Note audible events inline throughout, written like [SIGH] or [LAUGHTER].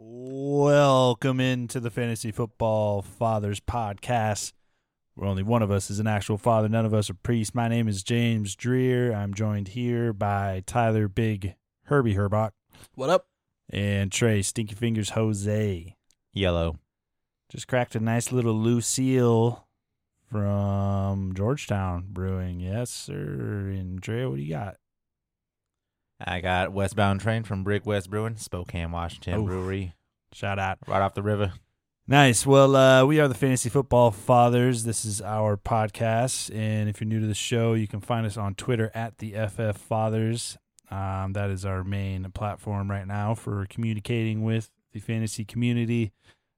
Welcome into the Fantasy Football Fathers Podcast. Where only one of us is an actual father, none of us are priests. My name is James Dreer. I'm joined here by Tyler Big Herbie Herbach What up? and Trey Stinky Fingers Jose. Yellow. Just cracked a nice little Lucille from Georgetown Brewing. Yes, sir. And Trey, what do you got? I got westbound train from Brick West Brewing, Spokane, Washington Oh. Brewery, Shout out. right off the river. Nice. Well, uh, we are the Fantasy Football Fathers. This is our podcast, and if you're new to the show, you can find us on Twitter at the FF Fathers. Um, that is our main platform right now for communicating with the fantasy community.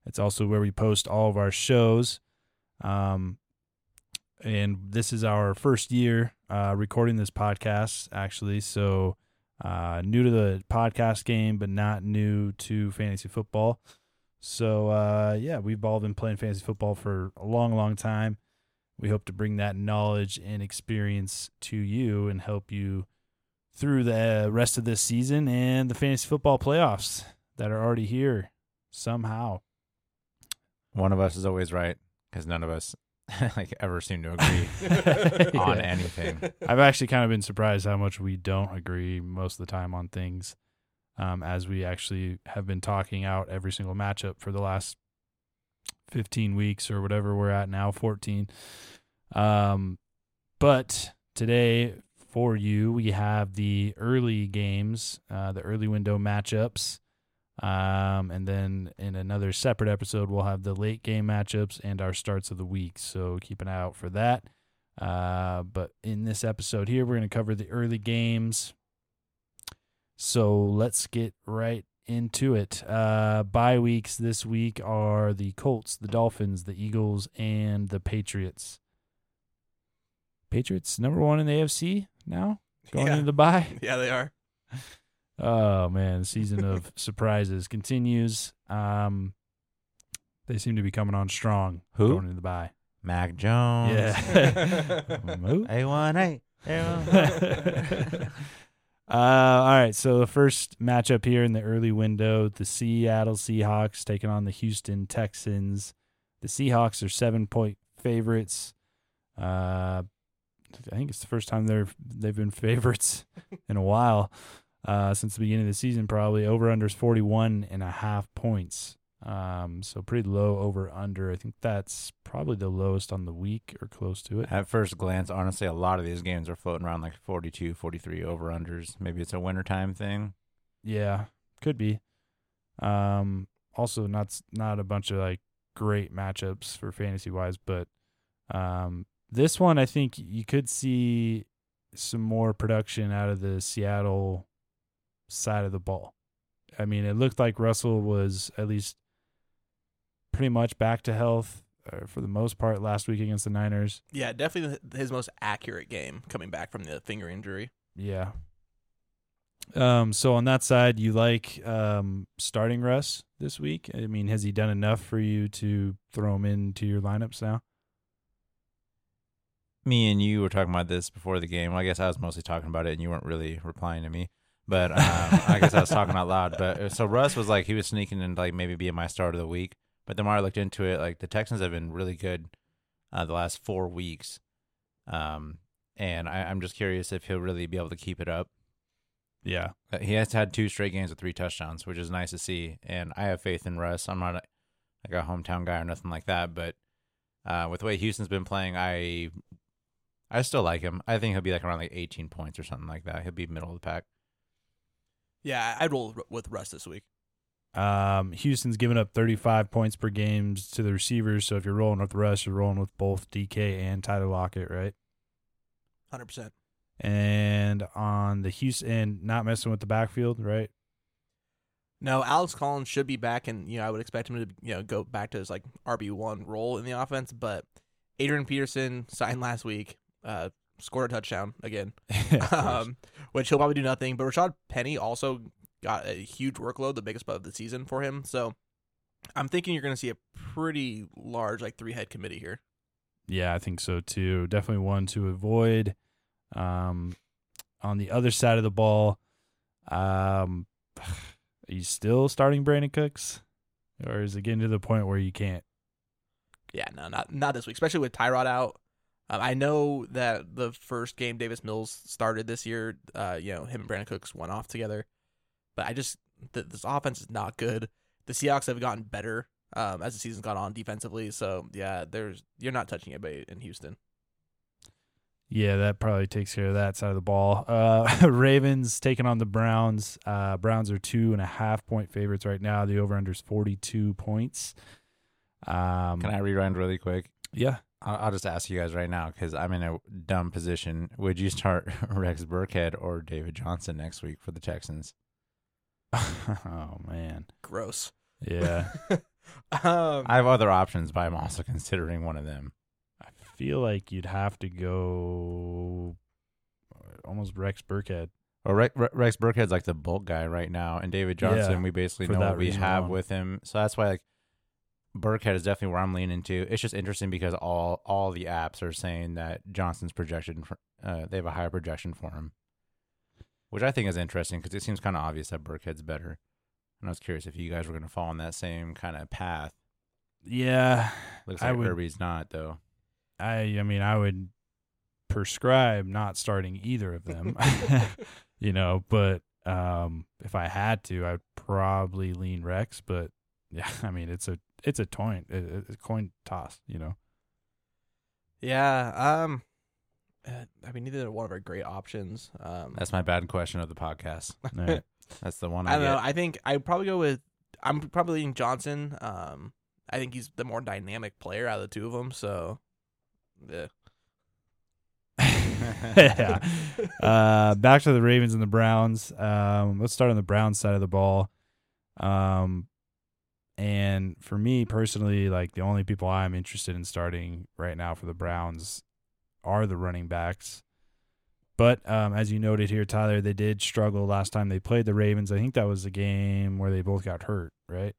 It's also where we post all of our shows. Um, and this is our first year uh, recording this podcast, actually. So, uh, new to the podcast game, but not new to fantasy football. So uh, yeah, we've all been playing fantasy football for a long, long time. We hope to bring that knowledge and experience to you and help you through the rest of this season and the fantasy football playoffs that are already here somehow. One of us is always right because none of us [LAUGHS] like ever seem to agree [LAUGHS] on Yeah. anything. I've actually kind of been surprised how much we don't agree most of the time on things, um, as we actually have been talking out every single matchup for the last 15 weeks or whatever we're at now, 14. Um, but today for you, we have the early games, uh, the early window matchups. Um, and then in another separate episode, we'll have the late game matchups and our starts of the week. So keep an eye out for that. Uh, but in this episode here, we're going to cover the early games. So let's get right into it. Uh, bye weeks this week are the Colts, the Dolphins, the Eagles, and the Patriots. Patriots number one in the AFC now going Yeah. into the bye. [LAUGHS] Yeah, they are. Oh man, the season of [LAUGHS] surprises continues. Um, they seem to be coming on strong Who? going into the bye. Mac Jones. Yeah. [LAUGHS] A1A. A1A. [LAUGHS] uh, all right. So the first matchup here in the early window, the Seattle Seahawks taking on the Houston Texans. The Seahawks are seven point favorites. Uh, I think it's the first time they're they've been favorites in a while. Uh, since the beginning of the season, probably over under is 41 and a half points. Um, so pretty low over under. I think that's probably the lowest on the week or close to it. At first glance, honestly, a lot of these games are floating around like 42, 43 over unders. Maybe it's a wintertime thing. Yeah, could be. Um, also not not a bunch of like great matchups for fantasy wise, but um, this one I think you could see some more production out of the Seattle side of the ball. I mean, it looked like Russell was at least pretty much back to health uh, for the most part last week against the Niners. Yeah, definitely his most accurate game coming back from the finger injury. Yeah. Um, so on that side, you like um starting Russ this week? I mean, has he done enough for you to throw him into your lineups now? me and you were talking about this before the game. Well, I guess I was mostly talking about it, and you weren't really replying to me. But um, I guess I was talking out loud. But uh, so Russ was like he was sneaking in like maybe being my start of the week. But the more I looked into it, like the Texans have been really good uh, the last four weeks. Um, and I, I'm just curious if he'll really be able to keep it up. Yeah. Uh, He has had two straight games with three touchdowns, which is nice to see. And I have faith in Russ. I'm not a, like a hometown guy or nothing like that, but uh, with the way Houston's been playing, I I still like him. I think he'll be like around like 18 points or something like that. He'll be middle of the pack. Yeah, I- I'd roll with Russ this week. Um, Houston's given up 35 points per game to the receivers. So if you're rolling with Russ, you're rolling with both DK and Tyler Lockett, right? Hundred percent. And on the Houston, not messing with the backfield, right? No, Alex Collins should be back, and you know I would expect him to you know go back to his like RB one role in the offense. But Adrian Peterson signed last week, uh, scored a touchdown again, [LAUGHS] um, which he'll probably do nothing. But Rashaad Penny also got a huge workload, the biggest of the season for him. So I'm thinking you're going to see a pretty large like three head committee here. Yeah, I think so too. Definitely one to avoid. Um, on the other side of the ball, um, [SIGHS] Are you still starting Brandin Cooks, or is it getting to the point where you can't? Yeah, no, not not this week, especially with Tyrod out. Um, I know that the first game Davis Mills started this year, uh, you know, him and Brandin Cooks went off together, but I just th- this offense is not good. The Seahawks have gotten better um, as the season's gone on defensively, so yeah, there's you're not touching it in Houston. Yeah, that probably takes care of that side of the ball. Uh, [LAUGHS] Ravens taking on the Browns. Uh, Browns are two and a half point favorites right now. The over under is 42 points. Um, Can I rewind really quick? Yeah. I'll, I'll just ask you guys right now because I'm in a dumb position. Would you start [LAUGHS] Rex Burkhead or David Johnson next week for the Texans? [LAUGHS] oh, man. Gross. Yeah. [LAUGHS] um, I have other options, but I'm also considering one of them. I feel like you'd have to go uh, almost Rex Burkhead. Well, Rex, Rex Burkhead's like the bulk guy right now, and David Johnson, Yeah, we basically know what we have alone. with him. So that's why like Burkhead is definitely where I'm leaning to. It's just interesting because all all the apps are saying that Johnson's projection for uh, they have a higher projection for him, which I think is interesting because it seems kind of obvious that Burkhead's better. And I was curious if you guys were going to fall on that same kind of path. Yeah. Looks I like would- Irby's not though. I I mean I would prescribe not starting either of them. [LAUGHS] [LAUGHS] you know, but um if I had to, I'd probably lean Rex, but yeah, [LAUGHS] I mean it's a it's a coin a, a coin toss, you know. yeah. Um, uh, I mean, neither one of our great options. Um, That's my bad question of the podcast. [LAUGHS] All right. That's the one I, I don't get. know. I think I'd probably go with. I'm probably leaning Johnson. Um, I think he's the more dynamic player out of the two of them. So, yeah. [LAUGHS] yeah. Uh, back to the Ravens and the Browns. Um, let's start on the Browns side of the ball. Um, and for me personally, like the only people I'm interested in starting right now for the Browns are the running backs. But um, as you noted here, Tyler, they did struggle last time they played the Ravens. I think that was the game where they both got hurt, right?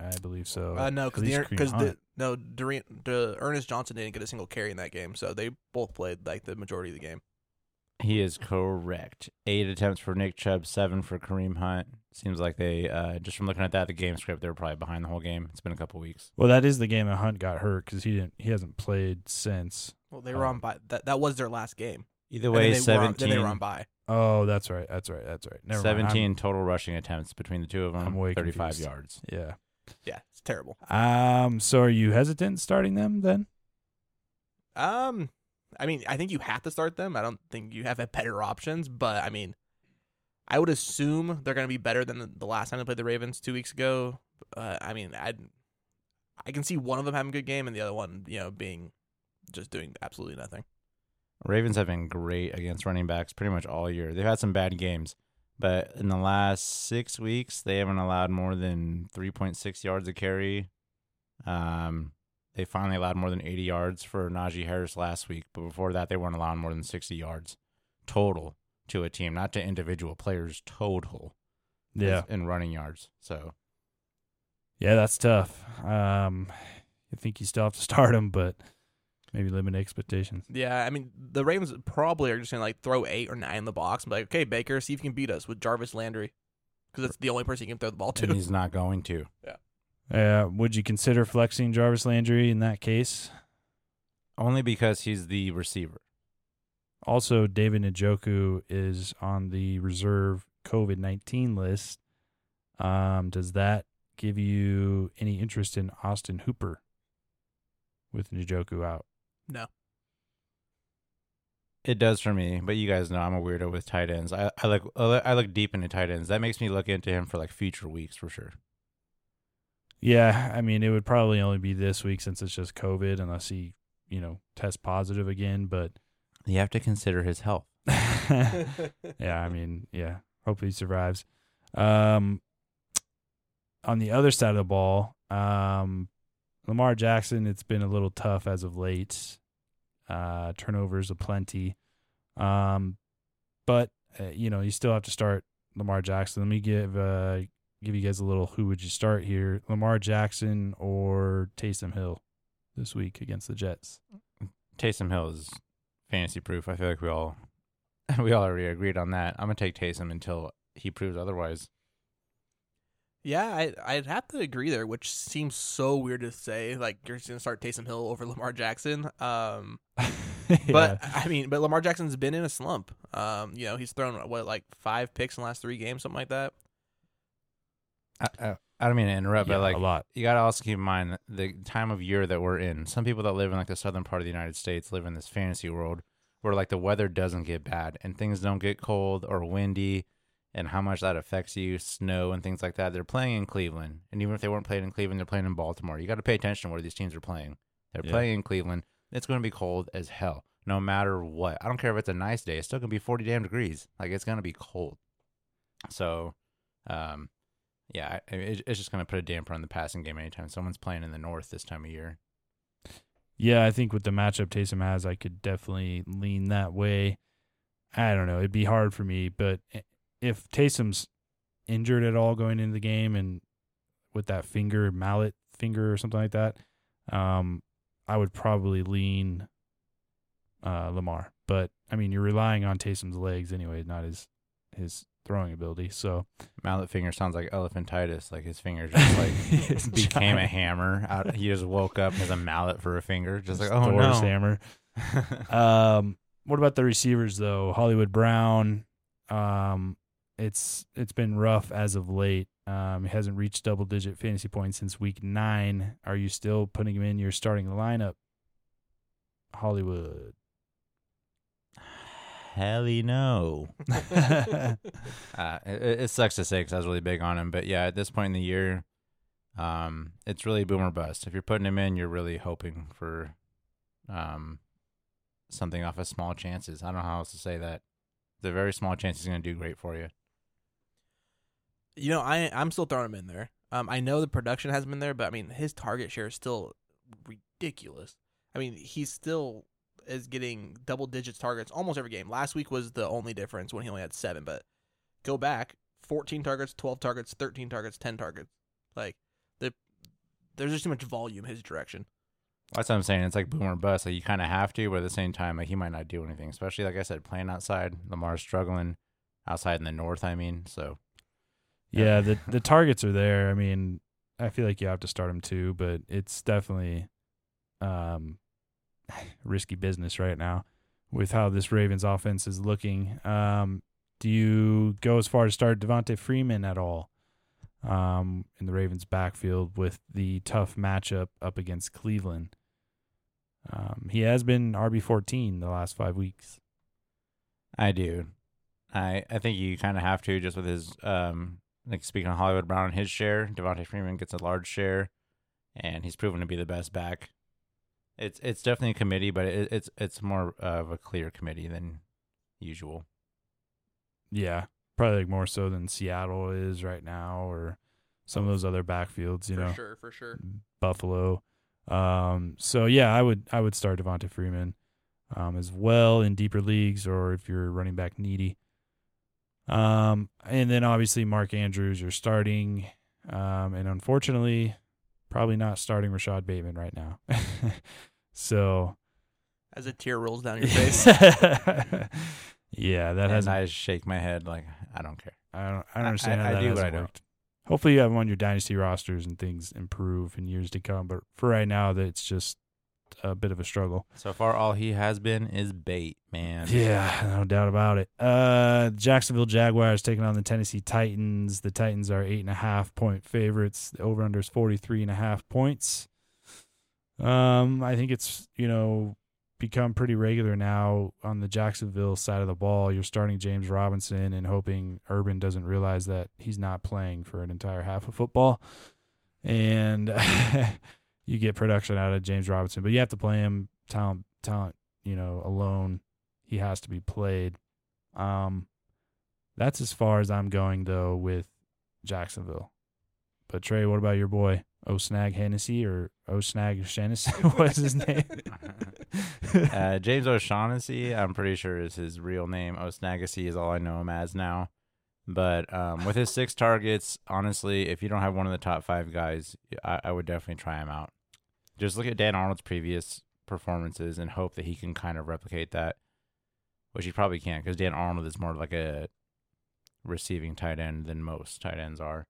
I believe so. Uh, no, because the because the no Durant, D'Ernest Johnson didn't get a single carry in that game, so they both played like the majority of the game. He is correct. Eight attempts for Nick Chubb, seven for Kareem Hunt. Seems like they, uh, just from looking at that, the game script, they were probably behind the whole game. It's been a couple weeks. Well, that is the game that Hunt got hurt because he didn't. He hasn't played since. Well, they were Oh. on by that. That was their last game. Either And then way, they were on- 17, then they were on by. Oh, that's right. That's right. That's right. Never mind. 17 total rushing attempts between the two of I'm them, way 35 confused. yards. Yeah. Yeah, it's terrible. Um. So, are you hesitant starting them then? Um, I mean, I think you have to start them. I don't think you have better options, but I mean, I would assume they're going to be better than the, last time they played the Ravens two weeks ago. Uh, I mean, I I can see one of them having a good game and the other one, you know, being just doing absolutely nothing. Ravens have been great against running backs pretty much all year. They've had some bad games, but in the last six weeks, they haven't allowed more than 3.6 yards a carry. Um, they finally allowed more than 80 yards for Najee Harris last week, but before that, they weren't allowing more than 60 yards total to a team, not to individual players, total. Yeah. in running yards. So Yeah, that's tough. Um, I think you still have to [LAUGHS] start him, but maybe limit expectations. Yeah, I mean, the Ravens probably are just going to like throw eight or nine in the box and be like, okay, Baker, see if you can beat us with Jarvis Landry. Because that's the only person you can throw the ball to. and to. he's not going to. Uh, would you consider flexing Jarvis Landry in that case? Only because he's the receiver. Also, David Njoku is on the reserve COVID nineteen list. Um, does that give you any interest in Austin Hooper with Njoku out? No. It does for me, but you guys know I'm a weirdo with tight ends. I, I look I look deep into tight ends. That makes me look into him for like future weeks for sure. Yeah, I mean, it would probably only be this week since it's just COVID, unless he, you know, test positive again. But You have to consider his health. [LAUGHS] [LAUGHS] yeah, I mean, yeah. Hopefully he survives. Um, on the other side of the ball, um, Lamar Jackson, it's been a little tough as of late. Uh, turnovers aplenty. Um, but uh, you know, you still have to start Lamar Jackson. Let me give uh give you guys a little who would you start here? Lamar Jackson or Taysom Hill this week against the Jets? Taysom Hill is fantasy proof. I feel like we all [LAUGHS] we all already agreed on that. I'm gonna take Taysom until he proves otherwise. Yeah, I, I'd have to agree there, which seems so weird to say. Like you're just gonna start Taysom Hill over Lamar Jackson. Um, [LAUGHS] but I mean, but Lamar Jackson's been in a slump. Um, you know, he's thrown what like five picks in the last three games, something like that. I, I, I don't mean to interrupt, yeah, but like a lot. you got to also keep in mind the time of year that we're in. Some people that live in like the southern part of the United States live in this fantasy world where like the weather doesn't get bad and things don't get cold or windy and how much that affects you, snow and things like that. They're playing in Cleveland. And even if they weren't playing in Cleveland, they're playing in Baltimore. You got to pay attention to where these teams are playing. They're Yeah. playing in Cleveland. It's going to be cold as hell, no matter what. I don't care if it's a nice day. It's still going to be 40 damn degrees. Like it's going to be cold. So, um, yeah, I- it, it's just going to put a damper on the passing game anytime someone's playing in the north this time of year. Yeah, I think with the matchup Taysom has, I could definitely lean that way. I don't know. It'd be hard for me, but if Taysom's injured at all going into the game and with that finger, mallet finger or something like that, um, I would probably lean uh, Lamar. But I mean, you're relying on Taysom's legs anyway, not his his throwing ability. So Mallet finger sounds like elephantitis. Like his finger [LAUGHS] just like became a hammer. Out, he just woke up as a mallet for a finger. Just like, oh Thor's no. hammer. [LAUGHS] Um, what about the receivers though? Hollywood Brown. Um, it's it's been rough as of late. Um, he hasn't reached double digit fantasy points since week nine. Are you still putting him in your starting lineup? Hollywood. Helly no. [LAUGHS] Uh, it, it sucks to say because I was really big on him, but yeah, at this point in the year, um, it's really boom or bust. If you're putting him in, you're really hoping for, um, something off of small chances. I don't know how else to say that. The very small chance he's going to do great for you. You know, I I'm still throwing him in there. Um, I know the production hasn't been there, but I mean his target share is still ridiculous. I mean, he's still is getting double digits targets almost every game. Last week was the only difference when he only had seven, but go back, fourteen targets, twelve targets, thirteen targets, ten targets. Like the there's just too much volume his direction. That's what I'm saying. It's like boom or bust. Like you kind of have to, but at the same time, like he might not do anything. Especially like I said, playing outside. Lamar's struggling outside in the north. I mean, so Yeah, the the targets are there. I mean, I feel like you have to start him too, but it's definitely um [SIGHS] risky business right now with how this Ravens offense is looking. Um do you go as far to start Devonta Freeman at all? Um in the Ravens backfield with the tough matchup up against Cleveland. Um he has been RB fourteen the last five weeks. I do. I I think you kind of have to just with his um like speaking of Hollywood Brown and his share, Devonta Freeman gets a large share, and he's proven to be the best back. It's it's definitely a committee, but it, it's it's more of a clear committee than usual. Yeah, probably like more so than Seattle is right now, or some of those other backfields. You know. for know, sure, for sure. Buffalo. Um, so yeah, I would I would start Devonta Freeman um, as well in deeper leagues, or if you're running back needy. Um, and then obviously Mark Andrews, you're starting, um, and unfortunately, probably not starting Rashod Bateman right now. [LAUGHS] so As a tear rolls down your [LAUGHS] face. yeah, that and hasn't I shake my head like I don't care. I don't. I don't understand I- how I that do, but hasn't I don't. worked. Hopefully, you have him on your dynasty rosters and things improve in years to come. But for right now, that it's just a bit of a struggle. So far, all he has been is bait, man. Yeah, no doubt about it. Uh, Jacksonville Jaguars taking on the Tennessee Titans. The Titans are eight and a half point favorites. The over under is forty three and a half points. Um, I think it's you know become pretty regular now on the Jacksonville side of the ball. You're starting James Robinson and hoping Urban doesn't realize that he's not playing for an entire half of football, and [LAUGHS] you get production out of James Robinson, but you have to play him talent talent you know alone. He has to be played. Um, that's as far as I'm going though with Jacksonville. But Trey, what about your boy O'Snag Hennessy or O'Snag Hennessy? What's [LAUGHS] [LAUGHS] his name? [LAUGHS] uh, James O'Shaughnessy, I'm pretty sure is his real name. O'Snaggessy is all I know him as now. But um, with his six targets, honestly, if you don't have one of the top five guys, I, I would definitely try him out. Just look at Dan Arnold's previous performances and hope that he can kind of replicate that, which he probably can't because Dan Arnold is more like a receiving tight end than most tight ends are.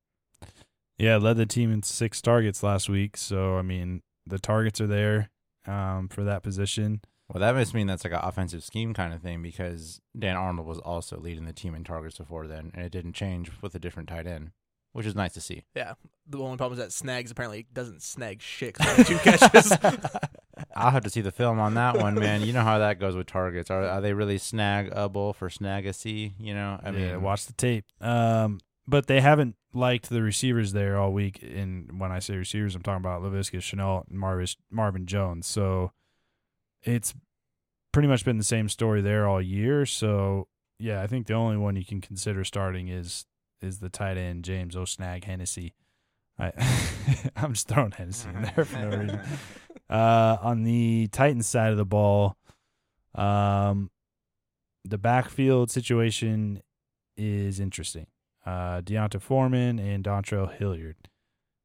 Yeah, led the team in six targets last week. So I mean, the targets are there um, for that position. Well, that must mean that's like an offensive scheme kind of thing because Dan Arnold was also leading the team in targets before then, and it didn't change with a different tight end, which is nice to see. Yeah. The only problem is that Snags apparently doesn't snag shit 'cause of two catches. [LAUGHS] I'll have to see the film on that one, man. You know how that goes with targets. Are, are they really snagable for snagacy? You know, I mean, yeah, watch the tape. Um, but they haven't liked the receivers there all week. And when I say receivers, I'm talking about Laviska Shenault and Marvis, Marvin Jones. So it's pretty much been the same story there all year. So yeah, I think the only one you can consider starting is is the tight end James O'Snag Hennessy. I [LAUGHS] I'm just throwing Hennessy in there for no reason. [LAUGHS] Uh, on the Titans side of the ball, um, the backfield situation is interesting. Uh, D'Onta Foreman and Dontrell Hilliard.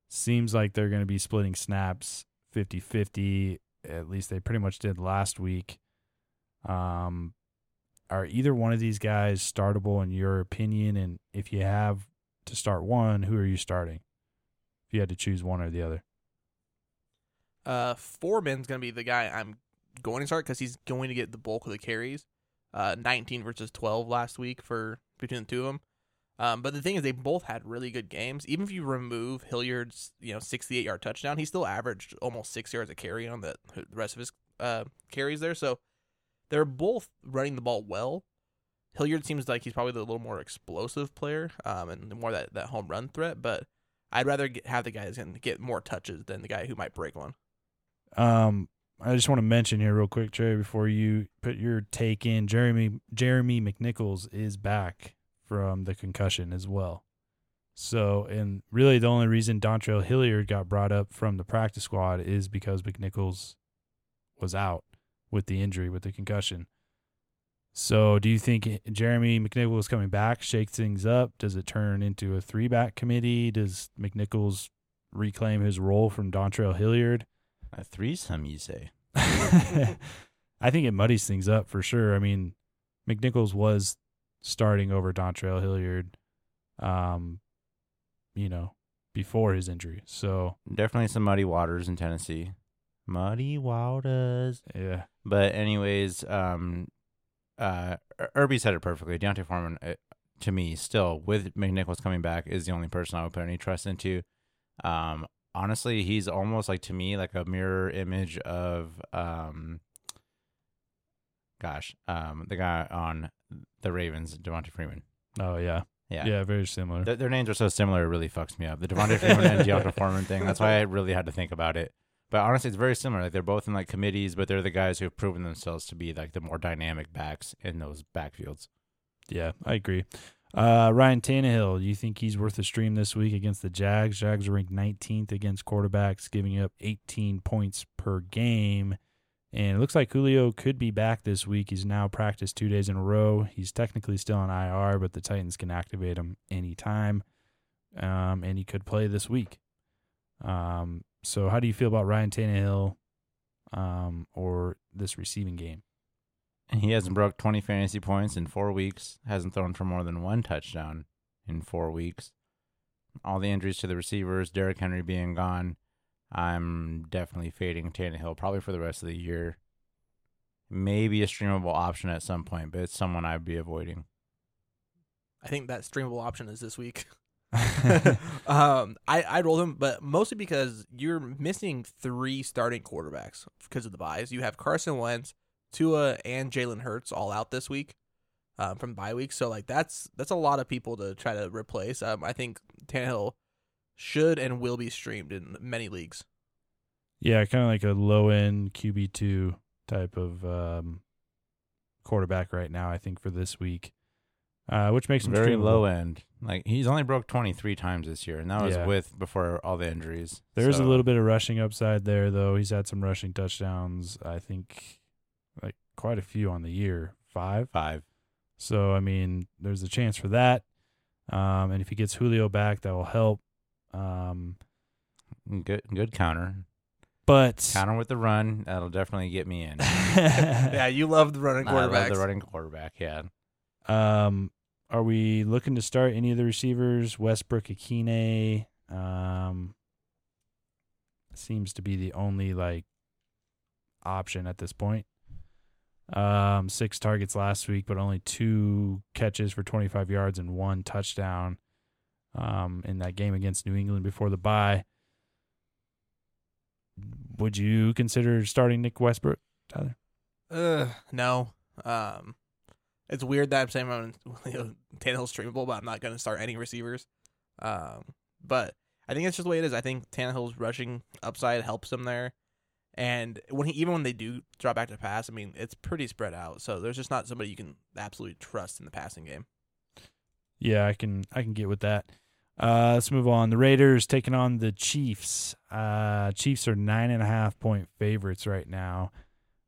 Seems like they're going to be splitting snaps 50 50. At least they pretty much did last week. Um, are either one of these guys startable in your opinion? And if you have to start one, who are you starting? If you had to choose one or the other. Uh, Foreman's going to be the guy I'm going to start because he's going to get the bulk of the carries. Uh, 19 versus 12 last week for between the two of them. Um, but the thing is, they both had really good games. Even if you remove Hilliard's, you know, 68 yard touchdown, he still averaged almost six yards a carry on the, the rest of his uh, carries there. So they're both running the ball well. Hilliard seems like he's probably the little more explosive player um, and more that, that home run threat. But I'd rather get, have the guy that's going to get more touches than the guy who might break one. Um, I just want to mention here real quick, Trey, before you put your take in. Jeremy Jeremy McNichols is back from the concussion as well. So, and really the only reason Dontrell Hilliard got brought up from the practice squad is because McNichols was out with the injury, with the concussion. So, do you think Jeremy McNichols coming back shakes things up? Does it turn into a three back committee? Does McNichols reclaim his role from Dontrell Hilliard? A threesome, you say? [LAUGHS] I think it muddies things up for sure. I mean, McNichols was starting over Dontrell Hilliard, um, you know, before his injury. So Definitely some muddy waters in Tennessee. Muddy waters. yeah, But anyways, um, uh, Irby said it perfectly. D'Onta Foreman, uh, to me, still with McNichols coming back, is the only person I would put any trust into. Um, honestly, he's almost like to me like a mirror image of um, gosh, um, the guy on the Ravens, Devonta Freeman. oh yeah, Yeah. yeah, very similar. Their, their names are so similar, it really fucks me up. The Devonta [LAUGHS] Freeman and D'Onta Foreman thing. That's why I really had to think about it. But honestly, it's very similar. Like they're both in like committees, but they're the guys who have proven themselves to be like the more dynamic backs in those backfields. Yeah, I agree. Uh, Ryan Tannehill, do you think he's worth a stream this week against the Jags? Jags are ranked 19th against quarterbacks, giving up 18 points per game. And it looks like Julio could be back this week. He's now practiced two days in a row. He's technically still on IR, but the Titans can activate him anytime. Um, and he could play this week. Um, so how do you feel about Ryan Tannehill um, or this receiving game? He hasn't broke 20 fantasy points in four weeks, hasn't thrown for more than one touchdown in four weeks. All the injuries to the receivers, Derrick Henry being gone, I'm definitely fading Tannehill probably for the rest of the year. Maybe a streamable option at some point, but it's someone I'd be avoiding. I think that streamable option is this week. [LAUGHS] [LAUGHS] um, I I rolled him, but mostly because you're missing three starting quarterbacks because of the byes. You have Carson Wentz, Tua, and Jalen Hurts all out this week um, from bye week. So like that's that's a lot of people to try to replace. Um, I think Tannehill should and will be streamed in many leagues. Yeah, kind of like a low end QB two type of um, quarterback right now. I think for this week, uh, which makes him Very streamable. low end. Like he's only broke 23 times this year, and that was Yeah. with before all the injuries. There's a little bit of rushing upside there, though. He's had some rushing touchdowns. I think, like quite a few on the year, five. five. So I mean, there's a chance for that. Um, and if he gets Julio back, that will help. Um, Good, good counter. but Counter with the run. That'll definitely get me in. [LAUGHS] yeah, you love the running I love the running quarterback. Yeah. Um, are we looking to start any of the receivers? Westbrook, Ikhine, Um, seems to be the only like option at this point. Um, six targets last week, but only two catches for 25 yards and one touchdown. Um, in that game against New England before the bye. Would you consider starting Nick Westbrook, Tyler? Uh, no. Um, it's weird that I'm saying I'm [LAUGHS] you know, Tannehill's streamable, but I'm not going to start any receivers. Um, but I think it's just the way it is. I think Tannehill's rushing upside helps him there, and when he even when they do drop back to pass, I mean it's pretty spread out. So there's just not somebody you can absolutely trust in the passing game. Yeah, I can I can get with that. Uh, let's move on. The Raiders taking on the Chiefs. Uh, Chiefs are nine and a half point favorites right now.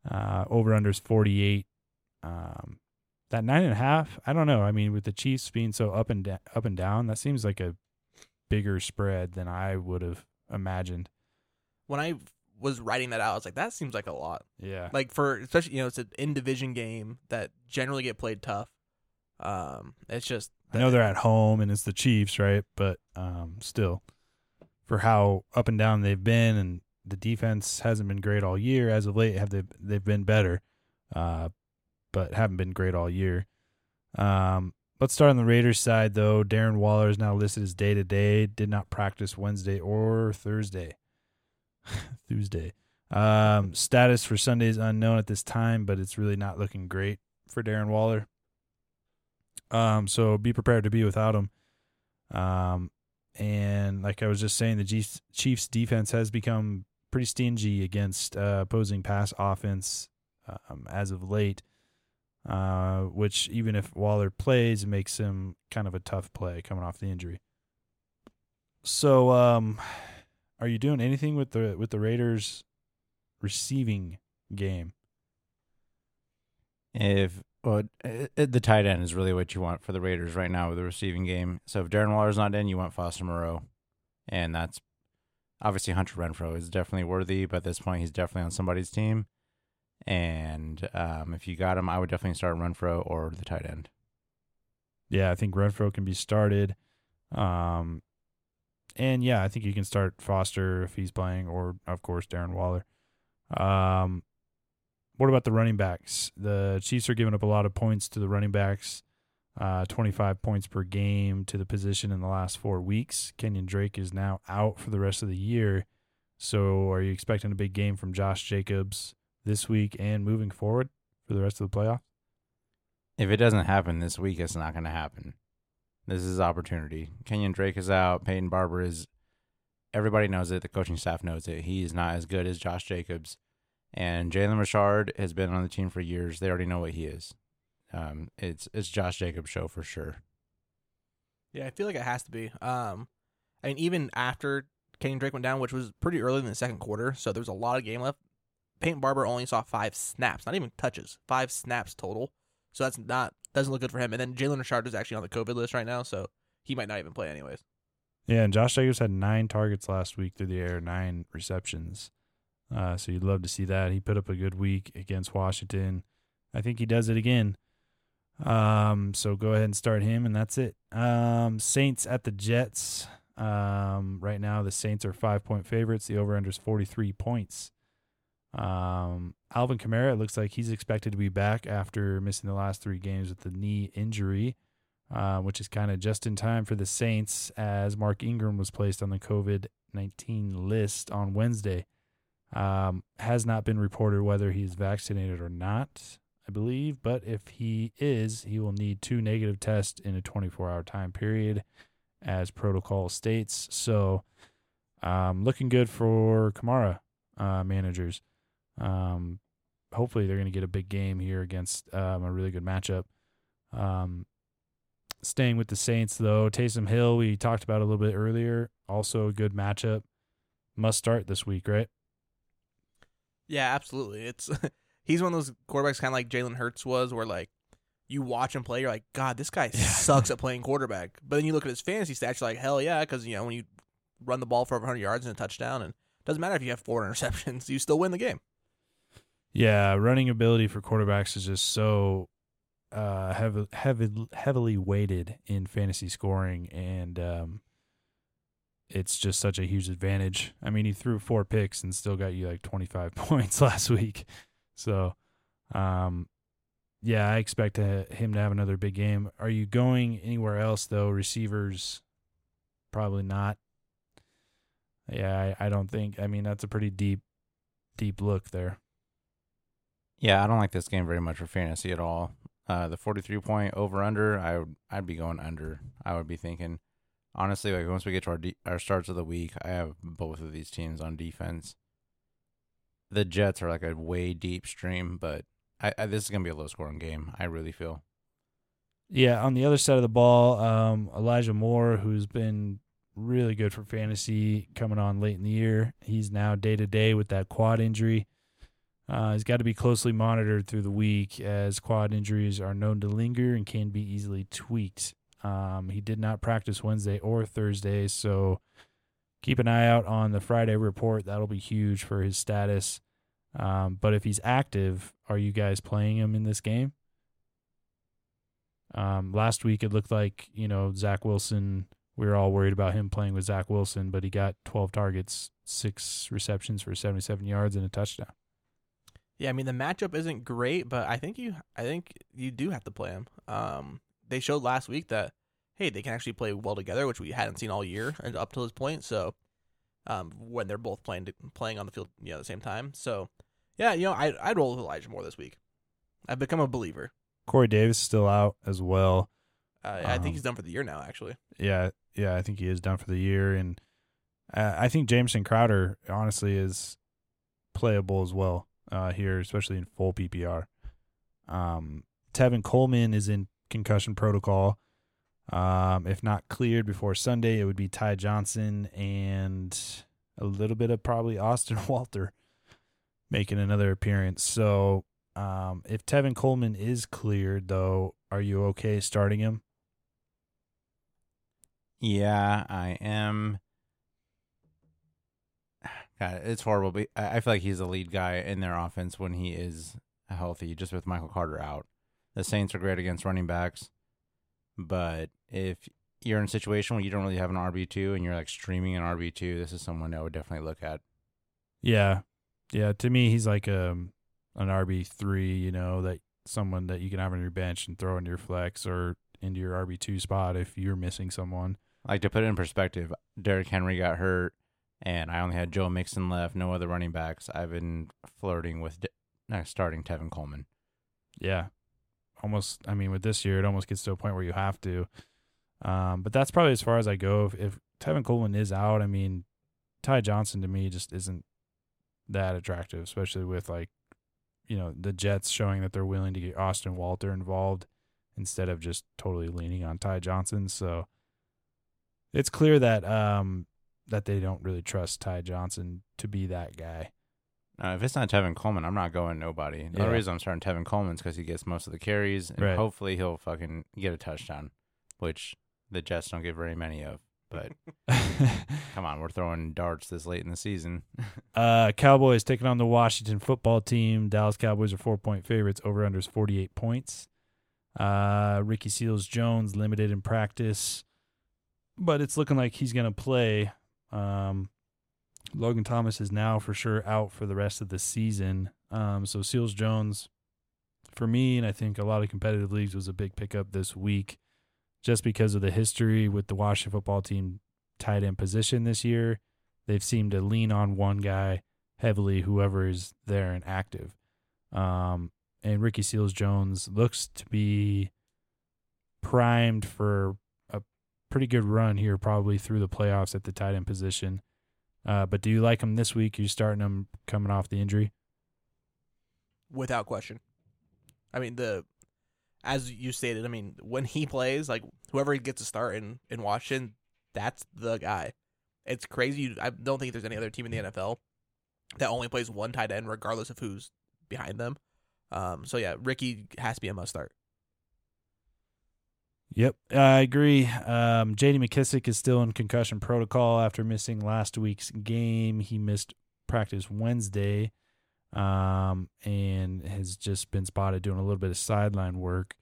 Uh, over unders forty eight. Um, that nine and a half. I don't know. I mean, with the Chiefs being so up and da- up and down, that seems like a bigger spread than I would have imagined. When I was writing that out, I was like, that seems like a lot. Yeah. Like for especially you know it's an in division game that generally get played tough. Um, it's just I know they're at home and it's the Chiefs, right? But um, still, for how up and down they've been, and the defense hasn't been great all year. As of late, have they? They've been better, uh, but haven't been great all year. Um, let's start on the Raiders side, though. Darren Waller is now listed as day to day. Did not practice Wednesday or Thursday. [LAUGHS] Tuesday. Um, status for Sunday is unknown at this time, but it's really not looking great for Darren Waller. Um, so be prepared to be without him. Um, and like I was just saying, the Chiefs, defense has become pretty stingy against uh, opposing pass offense um, as of late. Uh, which even if Waller plays, makes him kind of a tough play coming off the injury. So, um, are you doing anything with the with the Raiders receiving game? If well, it, it- the tight end is really what you want for the Raiders right now with the receiving game. So if Darren Waller's not in, you want Foster Moreau, and that's obviously Hunter Renfrow is definitely worthy. But at this point, he's definitely on somebody's team. And um, if you got him, I would definitely start Renfrow or the tight end. Yeah, I think Renfrow can be started. Um, and yeah, I think you can start Foster if he's playing, or of course Darren Waller. Um, what about the running backs? The Chiefs are giving up a lot of points to the running backs. Uh, 25 points per game to the position in the last four weeks. Kenyan Drake is now out for the rest of the year. So, are you expecting a big game from Josh Jacobs this week and moving forward for the rest of the playoffs? If it doesn't happen this week, it's not going to happen. This is opportunity. Kenyan Drake is out. Peyton Barber is. Everybody knows it. The coaching staff knows it. He is not as good as Josh Jacobs, and Jalen Richard has been on the team for years. They already know what he is. Um, it's it's Josh Jacobs' show for sure. Yeah, I feel like it has to be. Um, I mean, even after Kenyan Drake went down, which was pretty early in the second quarter, so there was a lot of game left. Peyton Barber only saw five snaps, not even touches, five snaps total. So that's not doesn't look good for him. And then Jalen Richard is actually on the COVID list right now, so he might not even play anyways. Yeah, and Josh Jacobs had nine targets last week through the air, nine receptions. Uh, so you'd love to see that. He put up a good week against Washington. I think he does it again. Um, so go ahead and start him, and that's it. Um, Saints at the Jets. Um, right now the Saints are five point favorites. The over under is forty three points. Um, Alvin Kamara it looks like he's expected to be back after missing the last three games with the knee injury uh, which is kind of just in time for the Saints as Mark Ingram was placed on the COVID 19 list on Wednesday. Um, has not been reported whether he's vaccinated or not, I believe, but if he is, he will need two negative tests in a 24 hour time period, as protocol states. So, um, looking good for Kamara uh, managers. Um, hopefully, they're going to get a big game here against um, a really good matchup. Um, staying with the Saints though, Taysom Hill we talked about a little bit earlier, also a good matchup. Must start this week, right? Yeah, absolutely. It's [LAUGHS] he's one of those quarterbacks kind of like Jalen Hurts was, where like you watch him play, you're like, God, this guy Yeah. [LAUGHS] sucks at playing quarterback. But then you look at his fantasy stats, you're like, hell yeah, because you know when you run the ball for over 100 yards and a touchdown, and it doesn't matter if you have four [LAUGHS] interceptions, you still win the game. Yeah, running ability for quarterbacks is just so uh heavy, heavy, heavily weighted in fantasy scoring and um it's just such a huge advantage. I mean, he threw four picks and still got you like 25 [LAUGHS] points last week. So, um, yeah, I expect to, him to have another big game. Are you going anywhere else though? Receivers, probably not. Yeah, I, I don't think. I mean, that's a pretty deep, deep look there. Yeah, I don't like this game very much for fantasy at all. Uh, the 43 point over under, I would I'd be going under. I would be thinking honestly like once we get to our de- our starts of the week, I have both of these teams on defense. The Jets are like a way deep stream, but I, I this is gonna be a low scoring game. I really feel. Yeah, on the other side of the ball, um, Elijah Moore, who's been really good for fantasy coming on late in the year, he's now day to day with that quad injury. Uh, he's got to be closely monitored through the week as quad injuries are known to linger and can be easily tweaked. Um, he did not practice Wednesday or Thursday, so keep an eye out on the Friday report. That'll be huge for his status. Um, but if he's active, are you guys playing him in this game? Um, last week it looked like you know Zach Wilson. We were all worried about him playing with Zach Wilson, but he got 12 targets, six receptions for 77 yards and a touchdown. Yeah, I mean the matchup isn't great, but I think you I think you do have to play him. Um, they showed last week that hey, they can actually play well together, which we hadn't seen all year and up to this point. So, um, when they're both playing playing on the field, you know, at the same time. So, yeah, you know, I I'd roll with Elijah Moore this week. I've become a believer. Corey Davis is still out as well. Uh, I Um, think he's done for the year now. Actually, Yeah, yeah, I think he is done for the year, and uh, I think Jamison Crowder honestly is playable as well uh, here, especially in full PPR. Um, Tevin Coleman is in concussion protocol. Um, if not cleared before Sunday, it would be Ty Johnson and a little bit of probably [LAUGHS] Austin Walter making another appearance. So, um, if Tevin Coleman is cleared, though, are you okay starting him? Yeah, I am. [SIGHS] God, it's horrible, but I feel like he's the lead guy in their offense when he is healthy, just with Michael Carter out. The Saints are great against running backs, but if you're in a situation where you don't really have an RB2 and you're like streaming an RB2, this is someone I would definitely look at. Yeah, yeah. To me, he's like um an RB three. You know, that someone that you can have on your bench and throw into your flex or into your RB two spot if you're missing someone. Like to put it in perspective, Derrick Henry got hurt, and I only had Joe Mixon left, no other running backs. I've been flirting with de- uh, starting Tevin Coleman. Yeah, almost. I mean, with this year, it almost gets to a point where you have to. Um, but that's probably as far as I go. If, if Tevin Coleman is out, I mean, Ty Johnson to me just isn't that attractive, especially with like, you know, the Jets showing that they're willing to get Austin Walter involved instead of just totally leaning on Ty Johnson. So it's clear that um that they don't really trust Ty Johnson to be that guy. Uh, if it's not Tevin Coleman, I'm not going nobody. The only Yeah. reason I'm starting Tevin Coleman is because he gets most of the carries, and Right. hopefully he'll fucking get a touchdown, which the Jets don't get very many of. But [LAUGHS] come on, we're throwing darts this late in the season. [LAUGHS] Uh, Cowboys taking on the Washington football team. Dallas Cowboys are four point favorites. Over under is 48 points. Uh, Ricky Seals Jones limited in practice, but it's looking like he's going to play. Um, Logan Thomas is now for sure out for the rest of the season. Um, so Seals Jones, for me, and I think a lot of competitive leagues, was a big pickup this week just because of the history with the Washington football team tight end position this year they've seemed to lean on one guy heavily, whoever is there and active. Um, and Ricky Seals Jones looks to be primed for a pretty good run here, probably through the playoffs at the tight end position. Uh, but do you like him this week? You starting him coming off the injury? without question. I mean the as you stated, I mean, when he plays, like whoever gets to start in in Washington, that's the guy. It's crazy. I don't think there's any other team in the NFL that only plays one tight end, regardless of who's behind them. Um, so yeah, Ricky has to be a must start. Yep, I agree. Um, J.D. McKissic is still in concussion protocol after missing last week's game. He missed practice Wednesday, um, and has just been spotted doing a little bit of sideline work.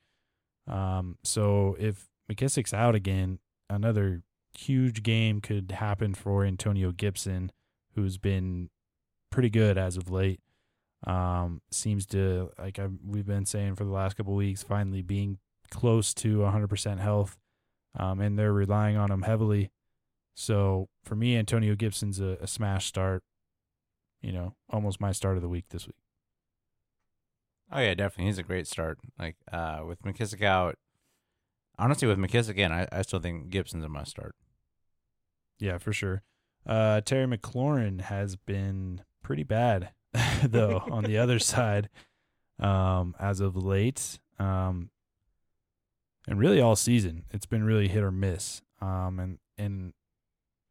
Um, so if McKissic's out again, another huge game could happen for Antonio Gibson, who's been pretty good as of late. Um, seems to like i we've been saying for the last couple weeks, finally being close to 100% health, um, and they're relying on him heavily. So for me, Antonio Gibson's a, a smash start. You know, almost my start of the week this week. Oh yeah, definitely. He's a great start. Like uh, with McKissic out, honestly, with McKissic in, I, I still think Gibson's a must start. Yeah, for sure. Uh, Terry McLaurin has been pretty bad [LAUGHS] though on the other [LAUGHS] side um, as of late, um, and really all season. It's been really hit or miss. Um, and and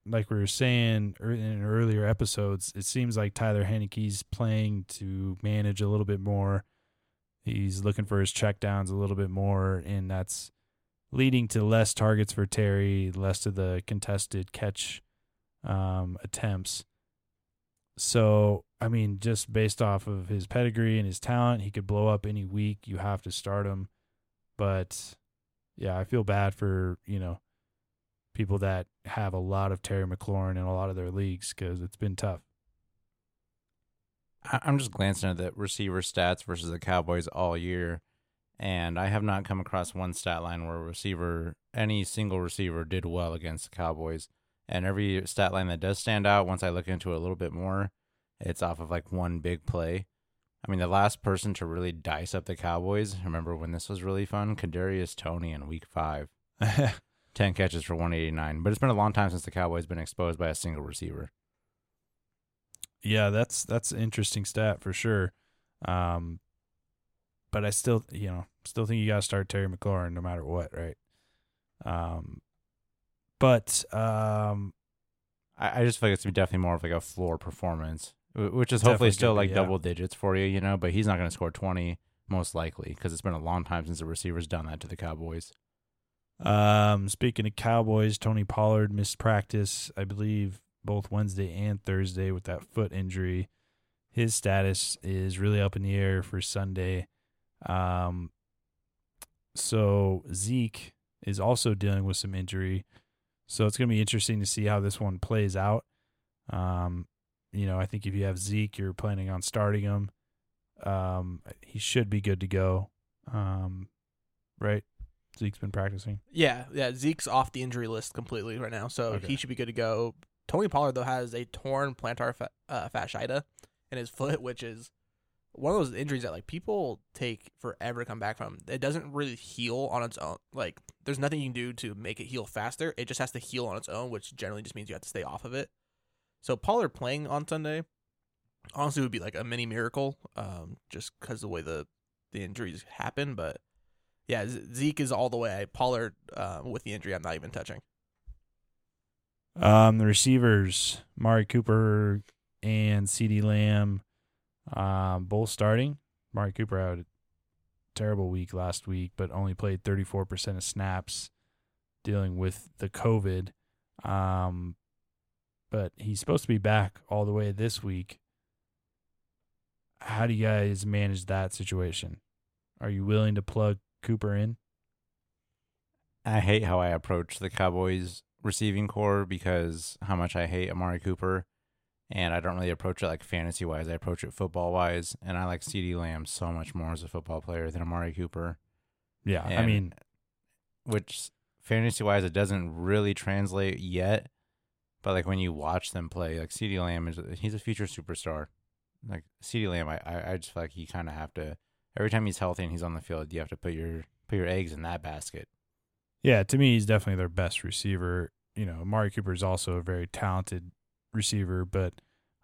like we were saying in earlier episodes, it seems like Tyler Heinicke's playing to manage a little bit more. He's looking for his checkdowns a little bit more, and that's leading to less targets for Terry, less of the contested catch um, attempts. So, I mean, just based off of his pedigree and his talent, he could blow up any week. You have to start him. But yeah, I feel bad for, you know, people that have a lot of Terry McLaurin in a lot of their leagues because it's been tough. I'm just glancing at the receiver stats versus the Cowboys all year, and I have not come across one stat line where a receiver, any single receiver, did well against the Cowboys. And every stat line that does stand out, once I look into it a little bit more, it's off of like one big play. I mean, the last person to really dice up the Cowboys, remember when this was really fun? Kadarius Toney in Week Five, [LAUGHS] ten catches for 189. But it's been a long time since the Cowboys been exposed by a single receiver. Yeah, that's that's an interesting stat for sure. Um, but I still, you know, still think you got to start Terry McLaurin no matter what, right? Um, but um, I, I just feel like it's definitely more of like a floor performance, which is hopefully still like yeah. double digits for you, you know. But he's not going to score twenty most likely because it's been a long time since the receivers done that to the Cowboys. Um, speaking of Cowboys, Tony Pollard missed practice, I believe, both Wednesday and Thursday with that foot injury. His status is really up in the air for Sunday. Um, so Zeke is also dealing with some injury. So it's going to be interesting to see how this one plays out. Um, you know, I think if you have Zeke, you're planning on starting him. Um, he should be good to go. Um, right? Zeke's been practicing. Yeah, yeah. Zeke's off the injury list completely right now, so okay. he should be good to go. Tony Pollard though has a torn plantar fa- uh, fasciitis in his [LAUGHS] foot, which is one of those injuries that like people take forever to come back from. It doesn't really heal on its own. Like there's nothing you can do to make it heal faster. It just has to heal on its own, which generally just means you have to stay off of it. So Pollard playing on Sunday, honestly, would be like a mini miracle, um, just because the way the the injuries happen. But yeah, Zeke is all the way. Pollard uh, with the injury, I'm not even touching. Um, the receivers, Mari Cooper and CeeDee Lamb um, both starting. Mari Cooper had a terrible week last week, but only played 34% of snaps dealing with the COVID. Um, but he's supposed to be back all the way this week. How do you guys manage that situation? Are you willing to plug Cooper in? I hate how I approach the Cowboys receiving corps because how much I hate Amari Cooper and I don't really approach it like fantasy wise. I approach it football wise, and I like CeeDee Lamb so much more as a football player than Amari Cooper. Yeah, and I mean, which fantasy wise, it doesn't really translate yet. But like when you watch them play, like CeeDee Lamb is he's a future superstar. Like CeeDee Lamb, I I just feel like you kind of have to every time he's healthy and he's on the field, you have to put your put your eggs in that basket. Yeah, to me, he's definitely their best receiver. You know, Amari Cooper is also a very talented receiver, but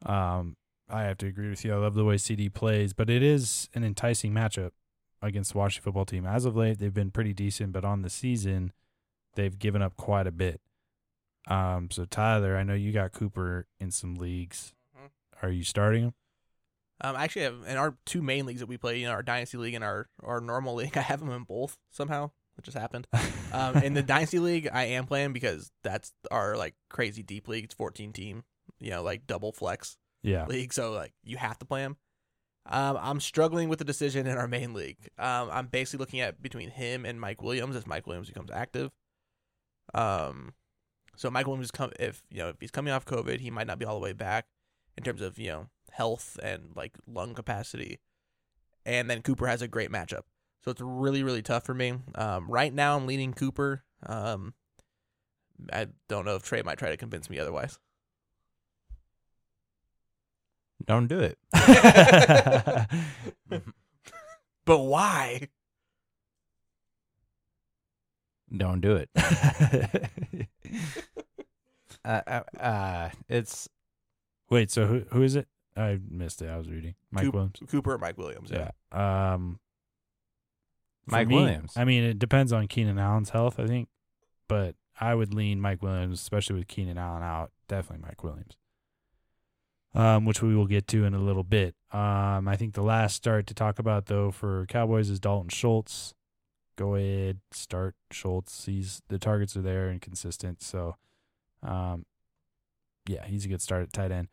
um, I have to agree with you. I love the way CeeDee plays, but it is an enticing matchup against the Washington football team. As of late, they've been pretty decent, but on the season, they've given up quite a bit. Um, so Tyler, I know you got Cooper in some leagues. Mm-hmm. Are you starting him? Um, actually, in our two main leagues that we play, you know, our dynasty league and our our normal league, [LAUGHS] I have him in both somehow. It just happened. um, in the [LAUGHS] dynasty league, I am playing because that's our like crazy deep league. It's 14 team you know, like double flex yeah. league. So like you have to play him. Um, I'm struggling with the decision in our main league. Um, I'm basically looking at between him and Mike Williams as Mike Williams becomes active. Um, So Mike Williams come if you know if he's coming off COVID, he might not be all the way back in terms of you know health and like lung capacity. And then Cooper has a great matchup, so it's really really tough for me. Um, right now, I'm leaning Cooper. Um, I don't know if Trey might try to convince me otherwise. Don't do it. [LAUGHS] [LAUGHS] But why? Don't do it. [LAUGHS] uh, uh, uh, it's Wait, so who who is it? I missed it. I was reading. Mike Coop- Williams. Cooper or Mike Williams? Yeah. Yeah. Um, Mike me, Williams. I mean, it depends on Keenan Allen's health, I think, but I would lean Mike Williams, especially with Keenan Allen out. Definitely Mike Williams. Um, which we will get to in a little bit. Um, I think the last start to talk about though for Cowboys is Dalton Schultz. Go ahead, start Schultz. He's the targets are there and consistent, so um, yeah, he's a good start at tight end.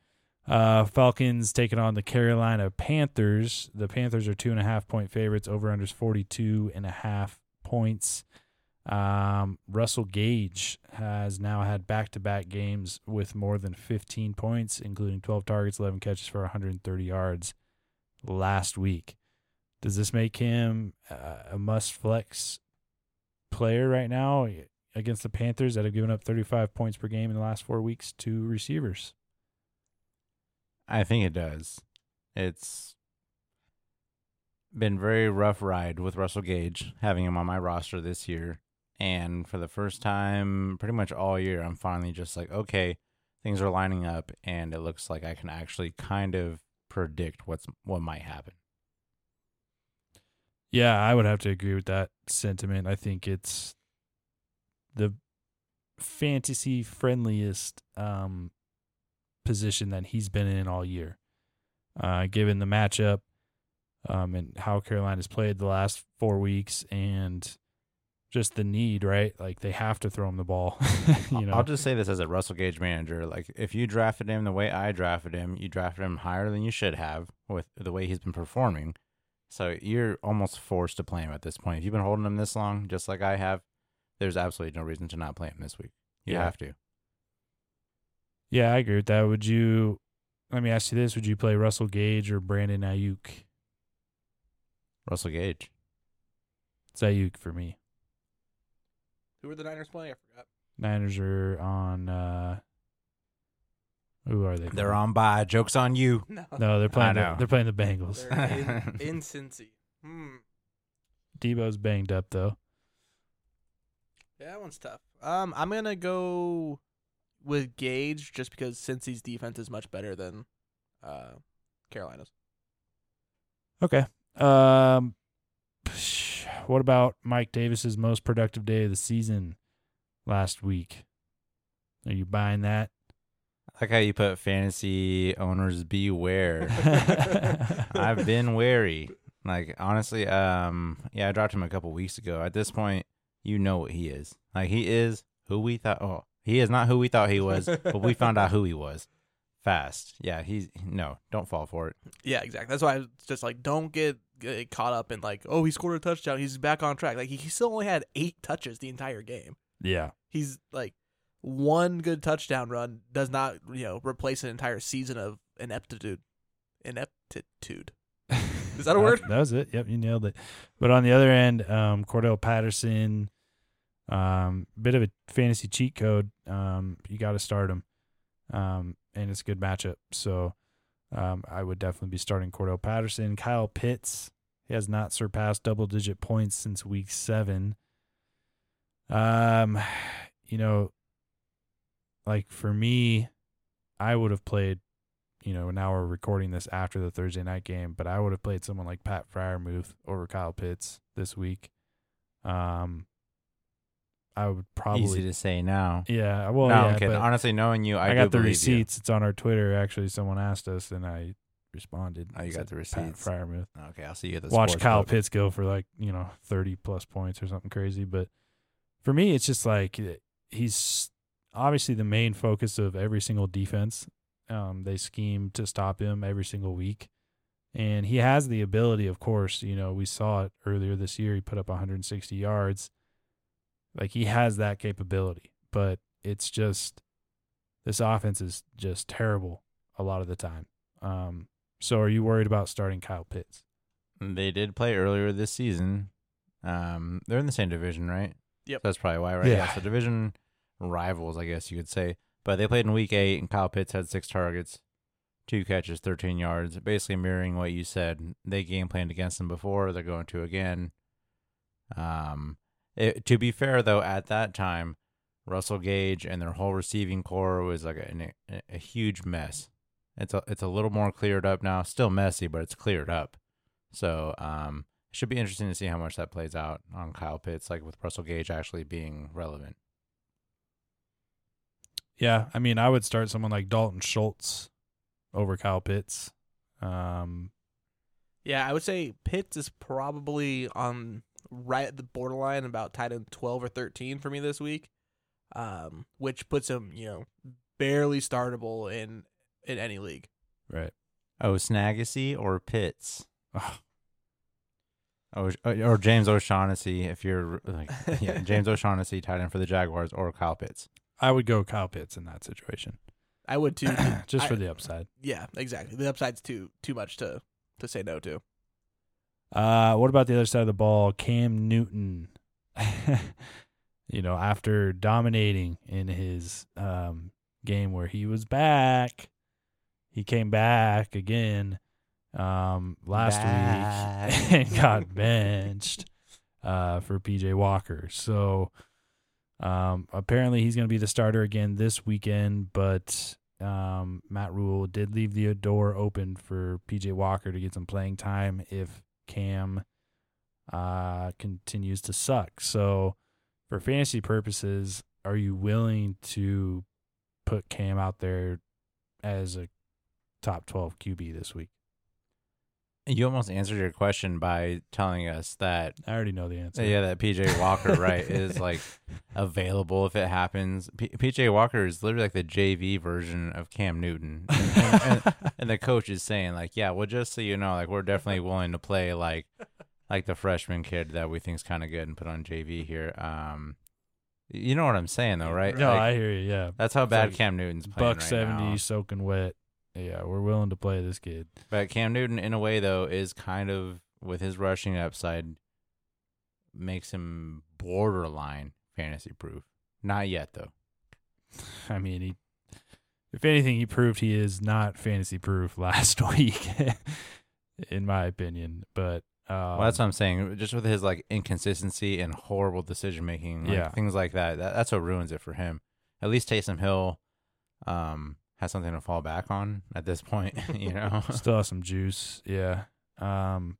Uh, Falcons taking on the Carolina Panthers. The Panthers are two and a half point favorites. Over unders 42 and a half points. Um, Russell Gage has now had back to back games with more than 15 points, including 12 targets, 11 catches for 130 yards last week. Does this make him uh, a must flex player right now against the Panthers that have given up 35 points per game in the last four weeks to receivers? I think it does. It's been very rough ride with Russell Gage having him on my roster this year. And for the first time pretty much all year, I'm finally just like, okay, things are lining up and it looks like I can actually kind of predict what's what might happen. Yeah, I would have to agree with that sentiment. I think it's the fantasy friendliest um, position that he's been in all year. Uh, given the matchup um, and how Carolina's played the last four weeks and just the need, right? Like they have to throw him the ball. [LAUGHS] you know, I'll just say this as a Russell Gage manager. Like, if you drafted him the way I drafted him, you drafted him higher than you should have with the way he's been performing. So you're almost forced to play him at this point. If you've been holding him this long, just like I have, there's absolutely no reason to not play him this week. You Yeah. have to. yeah, I agree with that. Would you? Let me ask you this: Would you play Russell Gage or Brandon Aiyuk? Russell Gage. It's Aiyuk for me. Who are the Niners playing? I forgot. Niners are on. uh Who are they? They're playing? on bye. Joke's on you. [LAUGHS] No. No, they're playing. The, they're playing the Bengals. They're in, [LAUGHS] in Cincy. Hmm. Debo's banged up though. Yeah, that one's tough. Um, I'm gonna go with Gage just because Cincy's defense is much better than uh Carolina's. Okay. Um, [SIGHS] what about Mike Davis's most productive day of the season last week? Are you buying that? I like how you put fantasy owners beware. [LAUGHS] I've been wary. Like honestly, um, yeah, I dropped him a couple weeks ago. At this point, you know what he is. Like he is who we thought. Oh, he is not who we thought he was, but we found out who he was fast. Yeah, he's no, don't fall for it. Yeah, exactly. That's why I was just like, don't get, get caught up in like, oh, he scored a touchdown. He's back on track. Like he, he still only had eight touches the entire game. Yeah. He's like one good touchdown run does not you know replace an entire season of ineptitude. Ineptitude. Is that a [LAUGHS] word? That was it. Yep, you nailed it. But on the other end, um, Cordarrelle Patterson, um, bit of a fantasy cheat code. Um, you got to start him, um, and it's a good matchup. So, um, I would definitely be starting Cordarrelle Patterson. Kyle Pitts, he has not surpassed double digit points since week seven. Um, [SIGHS] you know, like for me, I would have played you know, now we're recording this after the Thursday night game, but I would have played someone like Pat Freiermuth over Kyle Pitts this week. Um, I would probably, Easy to say now. yeah. Well, no, yeah, but Honestly, knowing you, I, I, got the believe you. receipts. It's on our Twitter. Actually, someone asked us, and I responded. Oh, you got the Pat receipts. Freiermuth. Okay, I'll see you at the Watch Kyle book. Pitts go for like you know thirty plus points or something crazy. But for me, it's just like eh, he's obviously the main focus of every single defense. Um, they scheme to stop him every single week, and he has the ability. Of course, you know we saw it earlier this year. He put up 160 yards. Like he has that capability, but it's just this offense is just terrible a lot of the time. Um, so are you worried about starting Kyle Pitts? They did play earlier this season. Um, they're in the same division, right? Yep. So that's probably why, right? Yeah. So division rivals, I guess you could say. But they played in week eight, and Kyle Pitts had six targets, two catches, 13 yards, basically mirroring what you said. They game planned against them before. They're going to again. Um, it, to be fair, though, at that time, Russell Gage and their whole receiving corps was like a, a, a huge mess. It's a it's a little more cleared up now. Still messy, but it's cleared up. So um, it should be interesting to see how much that plays out on Kyle Pitts, like with Russell Gage actually being relevant. Yeah, I mean, I would start someone like Dalton Schultz over Kyle Pitts. Um, Yeah, I would say Pitts is probably on right at the borderline about tight end 12 or 13 for me this week. Um, which puts him, you know, barely startable in in any league. right. Oh, Snagasy or Pitts? Ugh. Oh, or James O'Shaughnessy if you're like yeah James O'Shaughnessy tight end for the Jaguars or Kyle Pitts. I would go Kyle Pitts in that situation, I would too. [CLEARS THROAT] just I- for the upside. yeah, exactly. The upside's too too much to to say no to. Uh, what about the other side of the ball? Cam Newton. [LAUGHS] you know, after dominating in his um, game where he was back, he came back again um, last Back. week [LAUGHS] and got benched uh, for PJ Walker. So um, apparently he's going to be the starter again this weekend, but um, Matt Rhule did leave the door open for PJ Walker to get some playing time if Cam uh, continues to suck. So, for fantasy purposes, are you willing to put Cam out there as a top 12 QB this week? You almost answered your question by telling us that I already know the answer. yeah that PJ Walker right is [LAUGHS] like available if it happens. P- PJ Walker is literally like the JV version of Cam Newton, and, and, [LAUGHS] and, the coach is saying like, yeah, well, just so you know, like we're definitely willing to play like like the freshman kid that we think's kind of good and put on JV here. Um, you know what I'm saying though, right? No, Like, I hear you. Yeah. that's how It's bad like Cam Newton's playing Buck right 70, now. soaking wet. Yeah, we're willing to play this kid. But Cam Newton, in a way, though, is kind of with his rushing upside, makes him borderline fantasy proof. Not yet, though. [LAUGHS] I mean, he, if anything, he proved he is not fantasy proof [LAUGHS] last week, [LAUGHS] in my opinion. But um, well, that's what I'm saying. Just with his like inconsistency and horrible decision making, like, Yeah. things like that, that. That's what ruins it for him. At least Taysom Hill, um, has something to fall back on at this point. [LAUGHS] You know, still has some juice. Yeah. Um,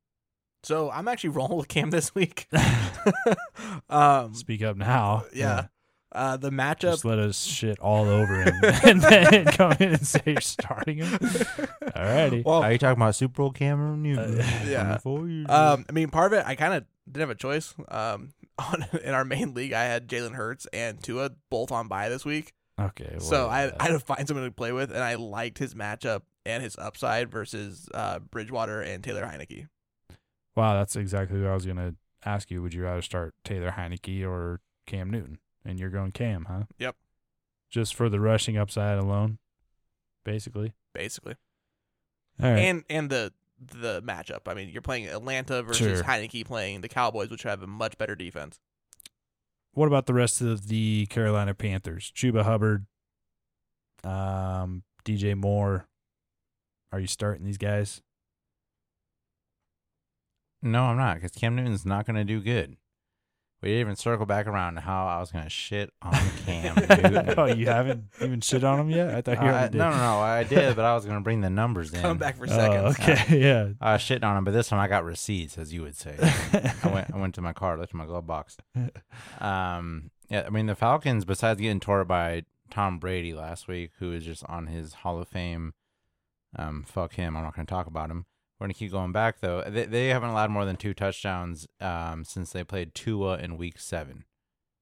So I'm actually rolling with Cam this week. [LAUGHS] um, speak up now. yeah. Uh, the matchup. Just let us shit all over him [LAUGHS] and then come in and say you're starting him. Alrighty. Well, are you talking about Super Bowl Cameron Newton? Uh, yeah. Um, I mean, part of it, I kind of didn't have a choice. Um, on in our main league, I had Jalen Hurts and Tua both on bye this week, Okay. well, so I, I had to find someone to play with, and I liked his matchup and his upside versus uh, Bridgewater and Taylor Heinicke. wow, that's exactly what I was gonna ask you. Would you rather start Taylor Heinicke or Cam Newton? And you're going Cam, huh? Yep. Just for the rushing upside alone, basically. Basically, All right. and and the the matchup. I mean, you're playing Atlanta versus Sure. Heinicke playing the Cowboys, which have a much better defense. What about the rest of the Carolina Panthers? Chuba Hubbard, um, DJ Moore. Are you starting these guys? No, I'm not, because Cam Newton's not going to do good. We didn't even circle back around to how I was going to shit on Cam [LAUGHS] Newton. oh, you haven't even shit on him yet? I thought you Uh, already did. no, no, no. I did, but I was going to bring the numbers in. Come back for Oh, seconds. okay, [LAUGHS] yeah. I was shitting on him, but this time I got receipts, as you would say. [LAUGHS] I went, I went to my car, looked in my glove box. Um, yeah, I mean the Falcons. Besides getting tore by Tom Brady last week, who is just on his Hall of Fame, um, fuck him. I'm not going to talk about him. We're going to keep going back though. They they haven't allowed more than two touchdowns um since they played Tua in Week Seven.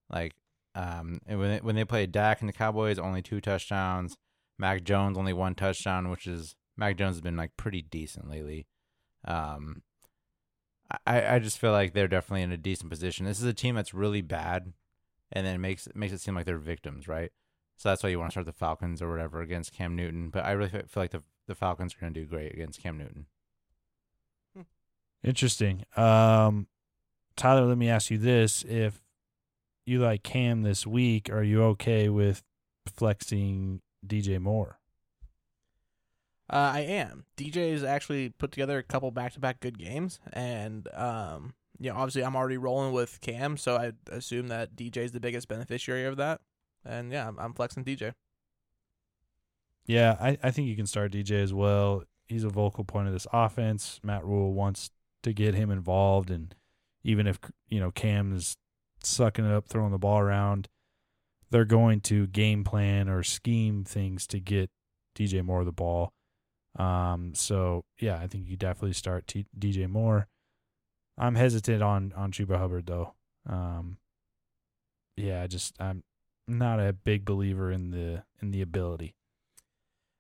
Like um, and when they, when they played Dak and the Cowboys, only two touchdowns. Mac Jones only one touchdown, which is Mac Jones has been like pretty decent lately. Um, I I just feel like they're definitely in a decent position. This is a team that's really bad, and then it makes it makes it seem like they're victims, right? So that's why you want to start the Falcons or whatever against Cam Newton. But I really feel like the the Falcons are going to do great against Cam Newton. Interesting. Um, Tyler, let me ask you this: If you like Cam this week, are you okay with flexing DJ Moore? Uh, I am. DJ has actually put together a couple back-to-back good games, and um, you know, obviously I'm already rolling with Cam, so I assume that DJ is the biggest beneficiary of that. And yeah, I'm, I'm flexing DJ. Yeah, I, I think you can start DJ as well. He's a vocal point of this offense. Matt Rhule wants to get him involved, and even if you know Cam is sucking it up, throwing the ball around, they're going to game plan or scheme things to get DJ Moore the ball. Um, so yeah, I think you definitely start T- DJ Moore. I'm hesitant on on Chuba Hubbard though. Um, yeah, I just I'm not a big believer in the in the ability.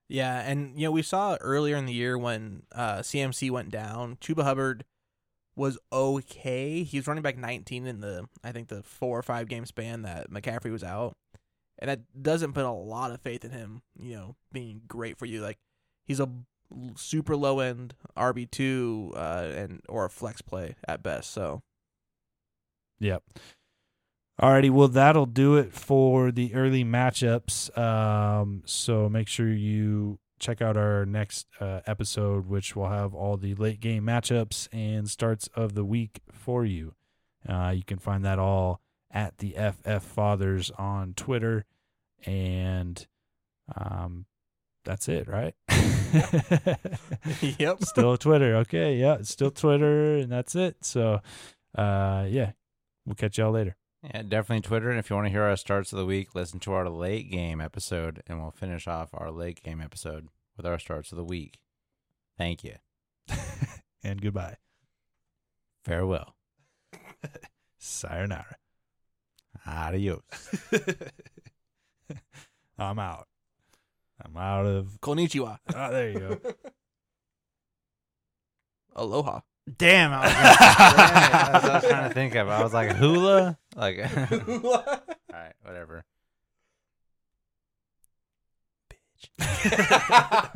Yeah, and you know we saw earlier in the year when uh, CMC went down, Chuba Hubbard was okay. He was running back 19 in the I think the four or five game span that McCaffrey was out, and that doesn't put a lot of faith in him. You know, being great for you. Like he's a super low end RB two uh, and or a flex play at best. So Yep. Alrighty, well that'll do it for the early matchups. Um, so make sure you check out our next uh, episode, which will have all the late game matchups and starts of the week for you. Uh, you can find that all at the FF Fathers on Twitter, and um, that's it, right? [LAUGHS] yep. still Twitter. Okay, yeah, it's still Twitter, and that's it. So, uh, yeah, we'll catch y'all later. Yeah, definitely Twitter. And if you want to hear our starts of the week, listen to our late game episode, and we'll finish off our late game episode with our starts of the week. Thank you. [LAUGHS] and goodbye. Farewell. [LAUGHS] Sayonara. Adios. [LAUGHS] I'm out. I'm out of. Konnichiwa. Oh, there you go. Aloha. Damn, I was, gonna, that's I was trying to think of. I was like hula, like. [LAUGHS] [LAUGHS] All right, whatever. Bitch. [LAUGHS]